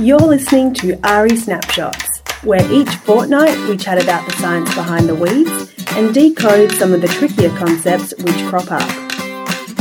You're listening to AHRI Snapshots, where each fortnight we chat about the science behind the weeds and decode some of the trickier concepts which crop up.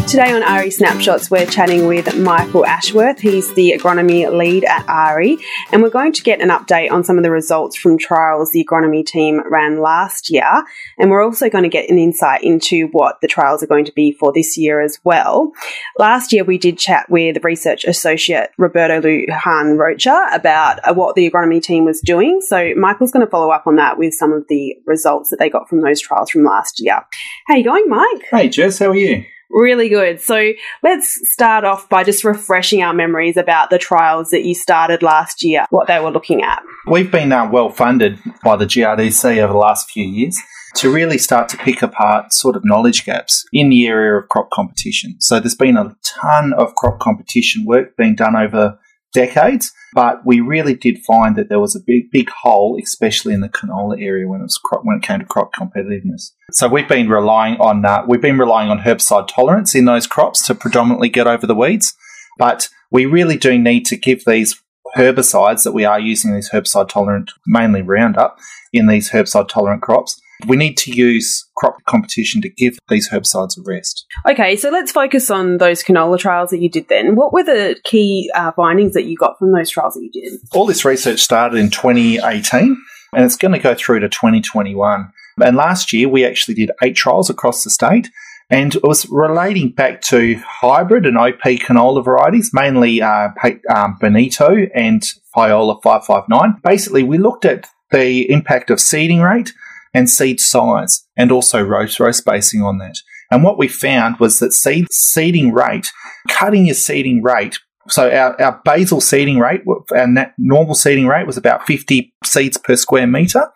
Today on AHRI Snapshots, we're chatting with Michael Ashworth. He's the agronomy lead at AHRI, and we're going to get an update on some of the results from trials the agronomy team ran last year. And we're also going to get an insight into what the trials are going to be for this year as well. Last year, we did chat with research associate Roberto Lujan Rocha about uh, what the agronomy team was doing. So Michael's going to follow up on that with some of the results that they got from those trials from last year. How are you going, Mike? Hey, Jess, how are you? Really good. So let's start off by just refreshing our memories about the trials that you started last year, what they were looking at. We've been uh, well funded by the GRDC over the last few years to really start to pick apart sort of knowledge gaps in the area of crop competition. So there's been a ton of crop competition work being done over decades, but we really did find that there was a big, big hole, especially in the canola area when it was crop, when it came to crop competitiveness. So we've been relying on uh, we've been relying on herbicide tolerance in those crops to predominantly get over the weeds, but we really do need to give these herbicides that we are using these herbicide tolerant, mainly Roundup, in these herbicide tolerant crops we need to use crop competition to give these herbicides a rest. Okay, so let's focus on those canola trials that you did then. What were the key uh, findings that you got from those trials that you did? All this research started in 2018 and it's going to go through to 2021. And last year we actually did eight trials across the state. And it was relating back to hybrid and OP canola varieties, mainly uh, um, Bonito and Hyola 559. Basically, we looked at the impact of seeding rate, and seed size, and also row row spacing on that. And what we found was that seed seeding rate, cutting your seeding rate. So our, our basal seeding rate, our normal seeding rate was about 50 seeds per square meter.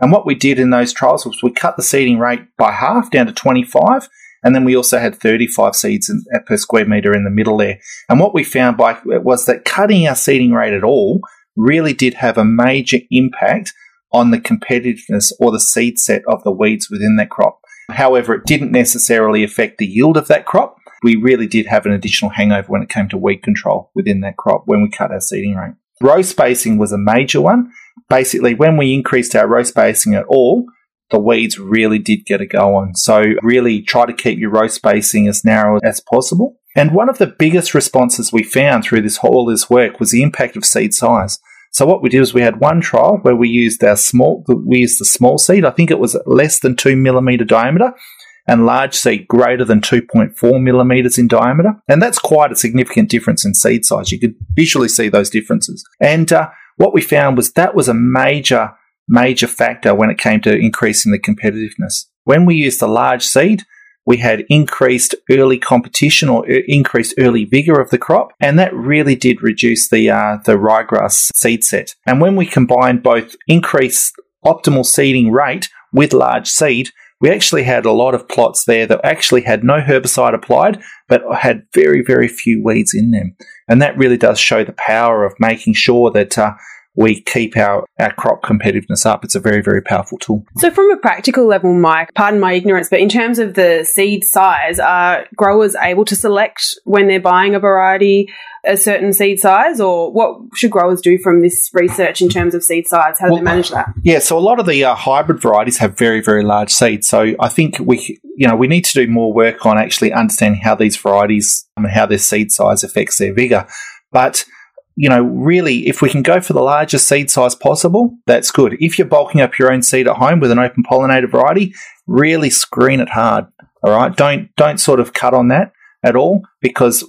And what we did in those trials was we cut the seeding rate by half down to 25. And then we also had 35 seeds in, per square meter in the middle there. And what we found by was that cutting our seeding rate at all really did have a major impact on the competitiveness or the seed set of the weeds within that crop. However, it didn't necessarily affect the yield of that crop. We really did have an additional hangover when it came to weed control within that crop when we cut our seeding rate. Row spacing was a major one. Basically, when we increased our row spacing at all, the weeds really did get a go on. So, really try to keep your row spacing as narrow as possible. And one of the biggest responses we found through this whole this work was the impact of seed size. So what we did was we had one trial where we used our small, we used the small seed. I think it was less than two millimeter diameter and large seed greater than 2.4 millimeters in diameter. And that's quite a significant difference in seed size. You could visually see those differences. And uh, what we found was that was a major, major factor when it came to increasing the competitiveness. When we used the large seed, we had increased early competition or increased early vigor of the crop, and that really did reduce the uh, the ryegrass seed set. And when we combined both increased optimal seeding rate with large seed, we actually had a lot of plots there that actually had no herbicide applied, but had very, very few weeds in them. And that really does show the power of making sure that uh, we keep our, our crop competitiveness up. It's a very, very powerful tool. So, from a practical level, Mike, pardon my ignorance, but in terms of the seed size, are growers able to select when they're buying a variety a certain seed size, or what should growers do from this research in terms of seed size? How do well, they manage that? Yeah, so a lot of the uh, hybrid varieties have very, very large seeds. So, I think we, you know, we need to do more work on actually understanding how these varieties and um, how their seed size affects their vigor. But you know, really, if we can go for the largest seed size possible, that's good. If you're bulking up your own seed at home with an open pollinated variety, really screen it hard. All right. Don't, don't sort of cut on that at all because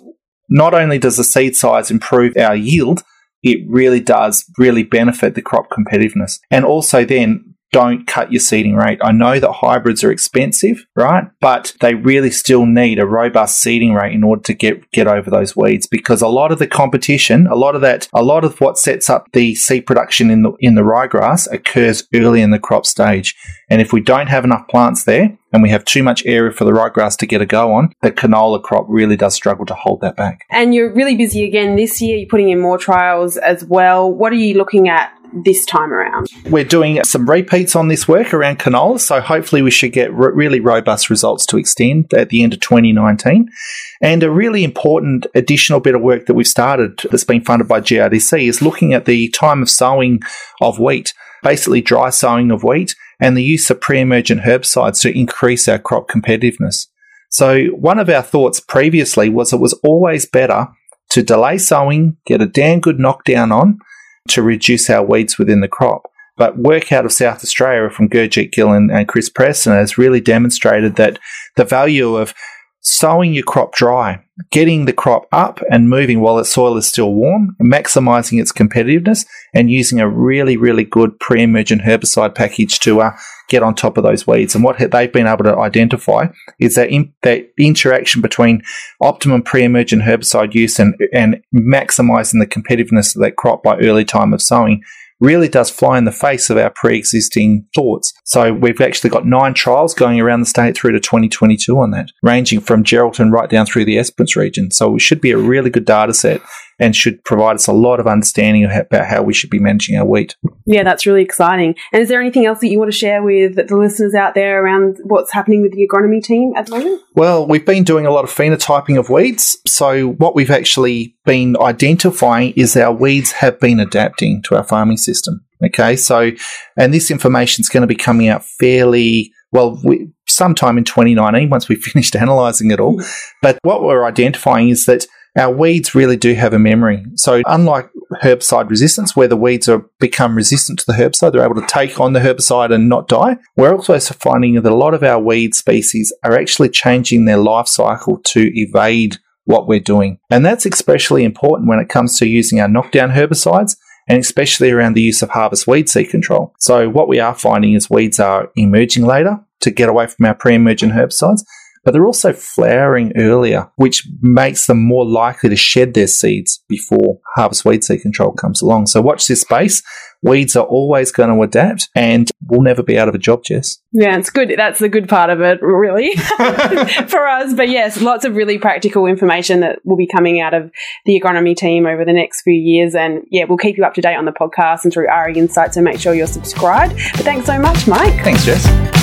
not only does the seed size improve our yield, it really does really benefit the crop competitiveness. And also then don't cut your seeding rate. I know that hybrids are expensive, right? But they really still need a robust seeding rate in order to get, get over those weeds because a lot of the competition, a lot of that, a lot of what sets up the seed production in the, in the ryegrass occurs early in the crop stage. And if we don't have enough plants there, and we have too much area for the ryegrass to get a go on, the canola crop really does struggle to hold that back. And you're really busy again this year. You're putting in more trials as well. What are you looking at this time around? We're doing some repeats on this work around canola, so hopefully we should get really robust results to extend at the end of 2019. And a really important additional bit of work that we've started that's been funded by GRDC is looking at the time of sowing of wheat, basically dry sowing of wheat, and the use of pre-emergent herbicides to increase our crop competitiveness. So one of our thoughts previously was it was always better to delay sowing, get a damn good knockdown on to reduce our weeds within the crop. But work out of South Australia from Gurjit Gill and, and Chris Preston has really demonstrated that the value of sowing your crop dry, getting the crop up and moving while its soil is still warm, maximizing its competitiveness, and using a really, really good pre emergent herbicide package to uh, get on top of those weeds. And what they've been able to identify is that, in, that interaction between optimum pre emergent herbicide use and, and maximizing the competitiveness of that crop by early time of sowing really does fly in the face of our pre existing thoughts. So we've actually got nine trials going around the state through to 2022 on that, ranging from Geraldton right down through the Esperance region. So it should be a really good data set and should provide us a lot of understanding about how we should be managing our wheat. Yeah, that's really exciting. And is there anything else that you want to share with the listeners out there around what's happening with the agronomy team at the moment? Well, we've been doing a lot of phenotyping of weeds. So what we've actually been identifying is our weeds have been adapting to our farming system. Okay, so and this information is going to be coming out fairly well. We, sometime in 2019 once we've finished analysing it all. Mm. But what we're identifying is that our weeds really do have a memory. So unlike herbicide resistance, where the weeds are become resistant to the herbicide, they're able to take on the herbicide and not die. We're also finding that a lot of our weed species are actually changing their life cycle to evade what we're doing. And that's especially important when it comes to using our knockdown herbicides and especially around the use of harvest weed seed control. So what we are finding is weeds are emerging later to get away from our pre-emergent herbicides but they're also flowering earlier, which makes them more likely to shed their seeds before harvest weed seed control comes along. So watch this space. Weeds are always going to adapt and we'll never be out of a job, Jess. Yeah, it's good. That's the good part of it, really, for us. But yes, lots of really practical information that will be coming out of the agronomy team over the next few years. And yeah, we'll keep you up to date on the podcast and through AHRI Insight, so make sure you're subscribed. But thanks so much, Mike. Thanks, Jess.